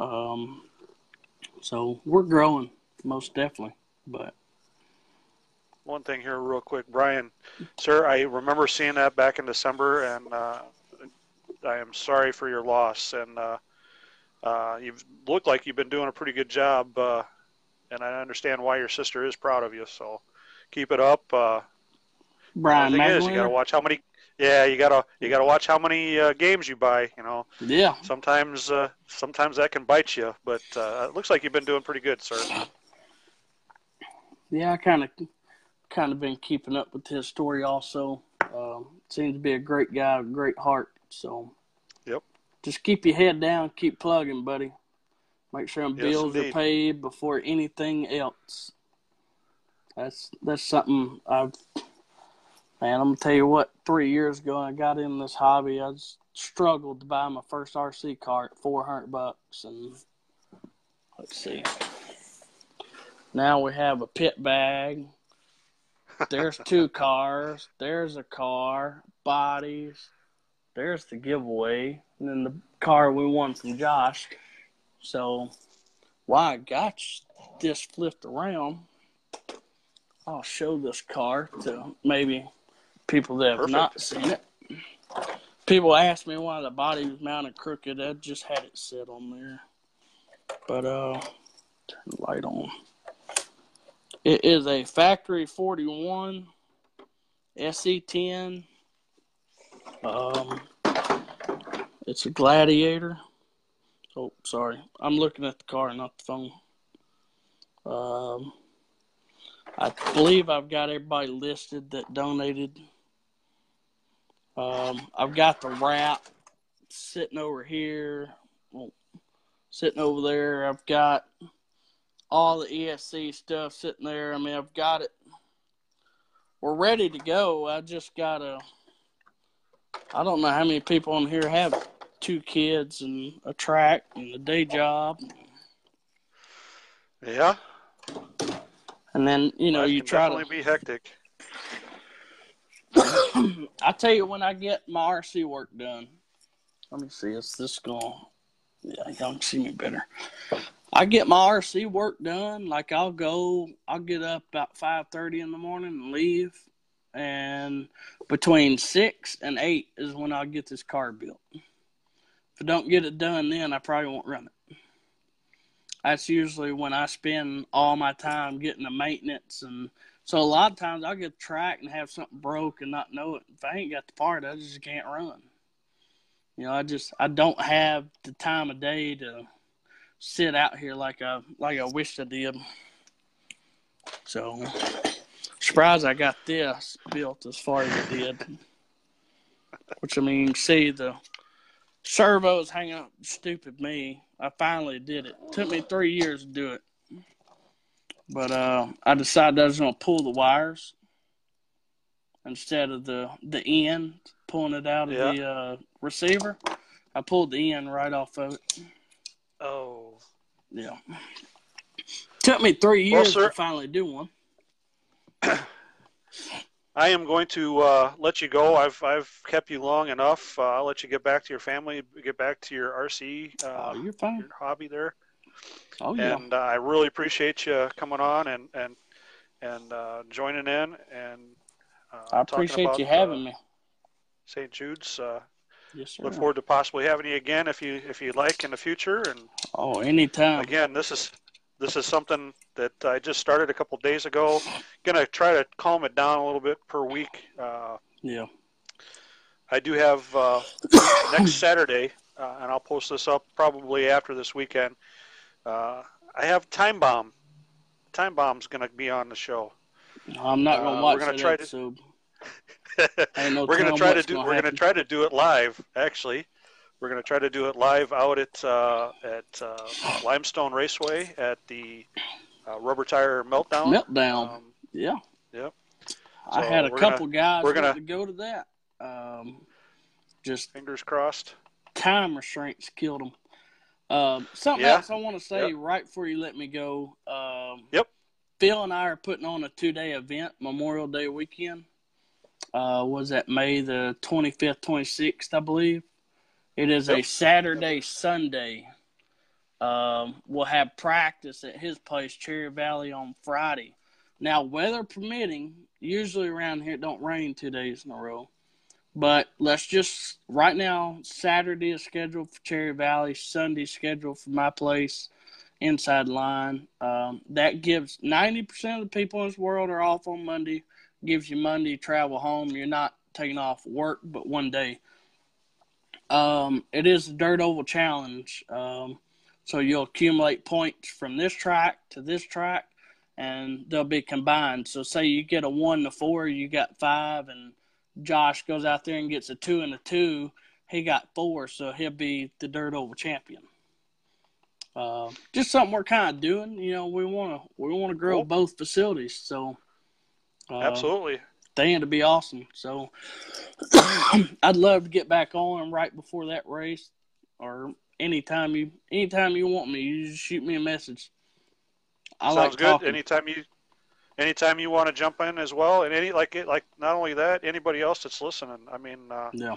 Um, so we're growing, most definitely. But one thing here, real quick, Brian, sir, I remember seeing that back in December, and uh, I am sorry for your loss. And uh, uh, you've looked like you've been doing a pretty good job, uh, and I understand why your sister is proud of you. So keep it up. Uh, Brian, the thing is, you got to watch how many yeah, you gotta you gotta watch how many uh, games you buy. You know. Yeah. Sometimes uh, sometimes that can bite you, but uh, it looks like you've been doing pretty good, sir. Yeah, I kind of kind of been keeping up with his story. Also, um, seems to be a great guy, great heart. So. Yep. Just keep your head down, keep plugging, buddy. Make sure yes, bills indeed. are paid before anything else. That's that's something I've Man, I'm gonna tell you what. Three years ago, I got in this hobby. I struggled to buy my first RC car at 400 bucks, and let's see. Now we have a pit bag. There's two cars. There's a car. Bodies. There's the giveaway, and then the car we won from Josh. So, why I got this flipped around, I'll show this car to maybe people that have Perfect. not seen it. People ask me why the body was mounted crooked. I just had it set on there. But uh turn the light on. It is a factory 41 SE10. Um it's a gladiator. Oh, sorry. I'm looking at the car, not the phone. Um I believe I've got everybody listed that donated um, I've got the wrap sitting over here, well, sitting over there. I've got all the ESC stuff sitting there. I mean, I've got it. We're ready to go. I just gotta. I don't know how many people in here have two kids and a track and a day job. Yeah. And then you know you try to be hectic. [COUGHS] I tell you when I get my RC work done. Let me see. Is this going? Yeah, y'all can see me better. I get my RC work done. Like I'll go. I'll get up about five thirty in the morning and leave, and between six and eight is when I'll get this car built. If I don't get it done then, I probably won't run it. That's usually when I spend all my time getting the maintenance and so a lot of times I'll get the track and have something broke and not know it. If I ain't got the part, I just can't run. You know, I just I don't have the time of day to sit out here like I like I wished I did. So surprised I got this built as far as it did. Which I mean, see the servo is hanging up. Stupid me. I finally did it. Took me three years to do it. But uh, I decided I was going to pull the wires instead of the the end, pulling it out of Yeah. the uh, receiver. I pulled the end right off of it. Oh. Yeah. Took me three Well, years sir- to finally do one. [COUGHS] I am going to uh, let you go. I've I've kept you long enough. Uh, I'll let you get back to your family, get back to your RC, uh, oh, you're fine. your hobby there. Oh yeah. And uh, I really appreciate you coming on and and and uh, joining in and. Uh, I appreciate about, you having me. St. Jude's. Uh, Yes, sir. look forward to possibly having you again if you if you like in the future. And Oh, anytime. again, this is this is something that I just started a couple days ago. Gonna try to calm it down a little bit per week. Uh, Yeah. I do have uh, next [COUGHS] Saturday, uh, and I'll post this up probably after this weekend. Uh, I have Time Bomb. Time Bomb's going to be on the show. I'm not Uh, gonna watch we're gonna that try to- episode. No we're going to try to do. We're going to try to do it live. Actually, we're going to try to do it live out at uh, at uh, Limestone Raceway at the uh, Rubber Tire Meltdown. Meltdown. Um, yeah. Yep. I had a couple guys we're gonna- to go to that. Um, just fingers crossed. time restraints killed them. Um, something Yeah. else I want to say Yep. right before you let me go. Um, Yep. Phil and I are putting on a two-day event, Memorial Day weekend. Uh, was that May the 25th, 26th, I believe. It is a. Saturday, Sunday. Um, we'll have practice at his place, Cherry Valley, on Friday. Now, weather permitting, usually around here it don't rain two days in a row. But let's just right now, Saturday is scheduled for Cherry Valley, Sunday scheduled for my place, inside line. Um, that gives ninety percent of the people in this world are off on Monday. Gives you Monday travel home. You're not taking off work, but one day. Um, it is the Dirt Oval Challenge. Um, so you'll accumulate points from this track to this track, and they'll be combined. So say you get a one to four, you got five, and Josh goes out there and gets a two and a two. He got four, so he'll be the Dirt Oval champion. Uh, just something we're kind of doing. You know, we want to we want to grow both facilities. So uh, Absolutely. thing to be awesome. So [CLEARS THROAT] I'd love to get back on right before that race, or anytime you anytime you want me, you just shoot me a message. I Sounds like good. talking. Anytime you, anytime you want to jump in as well, and any like it, like not only that, anybody else that's listening. I mean, uh, yeah,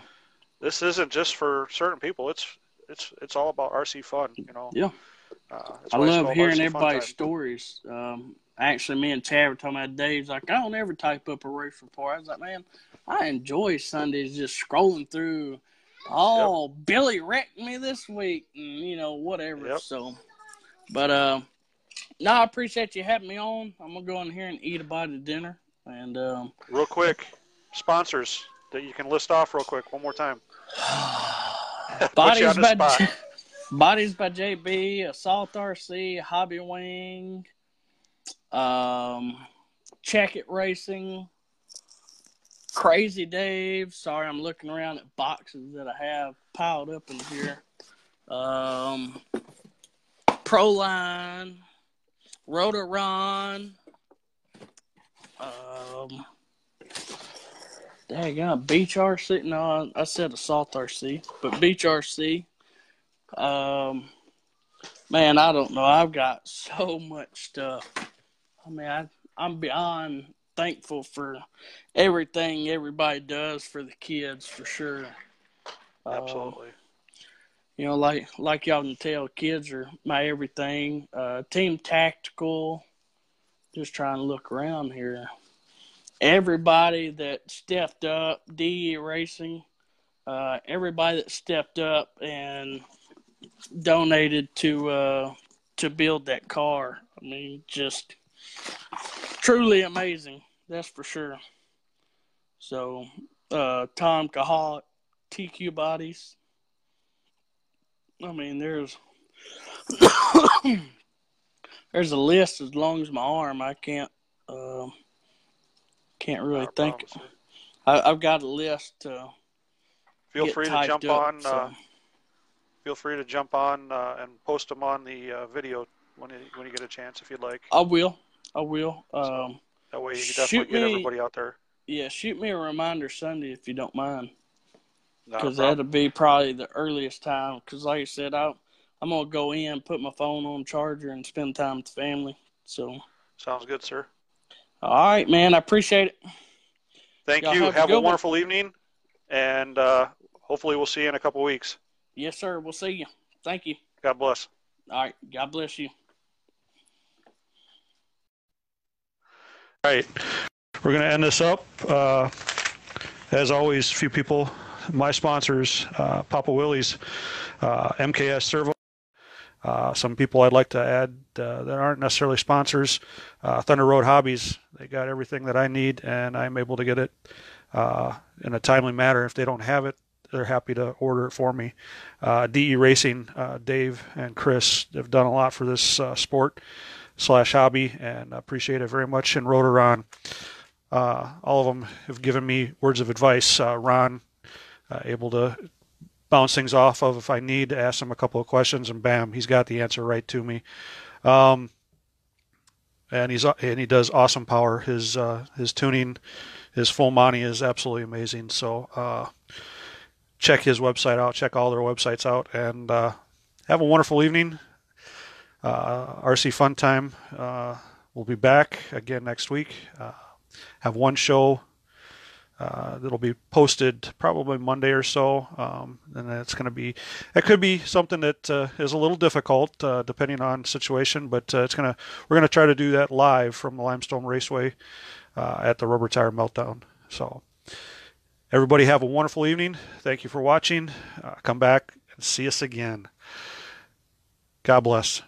this isn't just for certain people. It's it's it's all about RC fun. You know. Yeah. Uh, I love hearing everybody's stories. Um, actually, me and Chad were talking about Dave's like, I don't ever type up a race report. I was like, man, I enjoy Sundays just scrolling through. Oh, Billy wrecked me this week, and you know whatever. Yep. So, but uh, no, I appreciate you having me on. I'm gonna go in here and eat a bite of dinner, and um, Real quick, sponsors that you can list off real quick one more time. [SIGHS] [LAUGHS] Bodies by. J- Bodies by JB, Assault RC, Hobby Wing, um, Check It Racing, Crazy Dave. Sorry, I'm looking around at boxes that I have piled up in here. Um, Proline, Rotoron. Um, Dang, Beach RC. No, I said Assault RC, but Beach RC. Um, man, I don't know. I've got so much stuff. I mean, I, I'm beyond thankful for everything everybody does for the kids, for sure. Um, Absolutely. you know, like like y'all can tell, kids are my everything. Uh, team tactical. Just trying to look around here. everybody that stepped up, DE Racing, uh, everybody that stepped up and donated to uh, to build that car. I mean, just truly amazing. That's for sure. So, uh, Tom Kahat, TQ Bodies. I mean, there's [COUGHS] there's a list as long as my arm. I can't uh, can't really Not think. I, have got a list. To Feel free to jump up, on. So. Uh, feel free to jump on uh, and post them on the uh, video when you, when you get a chance, if you'd like. I will. I will. Um, that way you can definitely get everybody out there. Yeah, shoot me a reminder Sunday if you don't mind. Because that'll be probably the earliest time. Because like I said, I I'm gonna go in, put my phone on charger, and spend time with the family. So sounds good, sir. All right, man. I appreciate it. Thank Y'all you. Have, have a, a wonderful one. evening, and uh, hopefully we'll see you in a couple weeks. Yes, sir. We'll see you. Thank you. God bless. All right. God bless you. Right. We're going to end this up. Uh, as always, a few people, my sponsors, uh, Papa Willie's, uh, MKS Servo. Uh, some people I'd like to add uh, that aren't necessarily sponsors. Uh, Thunder Road Hobbies, they got everything that I need, and I'm able to get it in a timely manner. If they don't have it, they're happy to order it for me. DE Racing, Dave and Chris have done a lot for this sport slash hobby, and appreciate it very much. And Rotoron, all of them have given me words of advice. Ron, able to bounce things off of if I need to ask him a couple of questions, and bam, he's got the answer right to me. Um, and he's and he does awesome power. His uh, his tuning, his full money is absolutely amazing. So uh, check his website out. Check all their websites out, and uh, have a wonderful evening. Uh, RC Fun Time. Uh, we'll be back again next week. Uh, have one show uh, that'll be posted probably Monday or so, um, and it's going to be. It could be something that uh, is a little difficult uh, depending on situation, but it's gonna. We're gonna try to do that live from the Limestone Raceway at the Rubber Tire Meltdown. So, everybody have a wonderful evening. Thank you for watching. come back and see us again. God bless.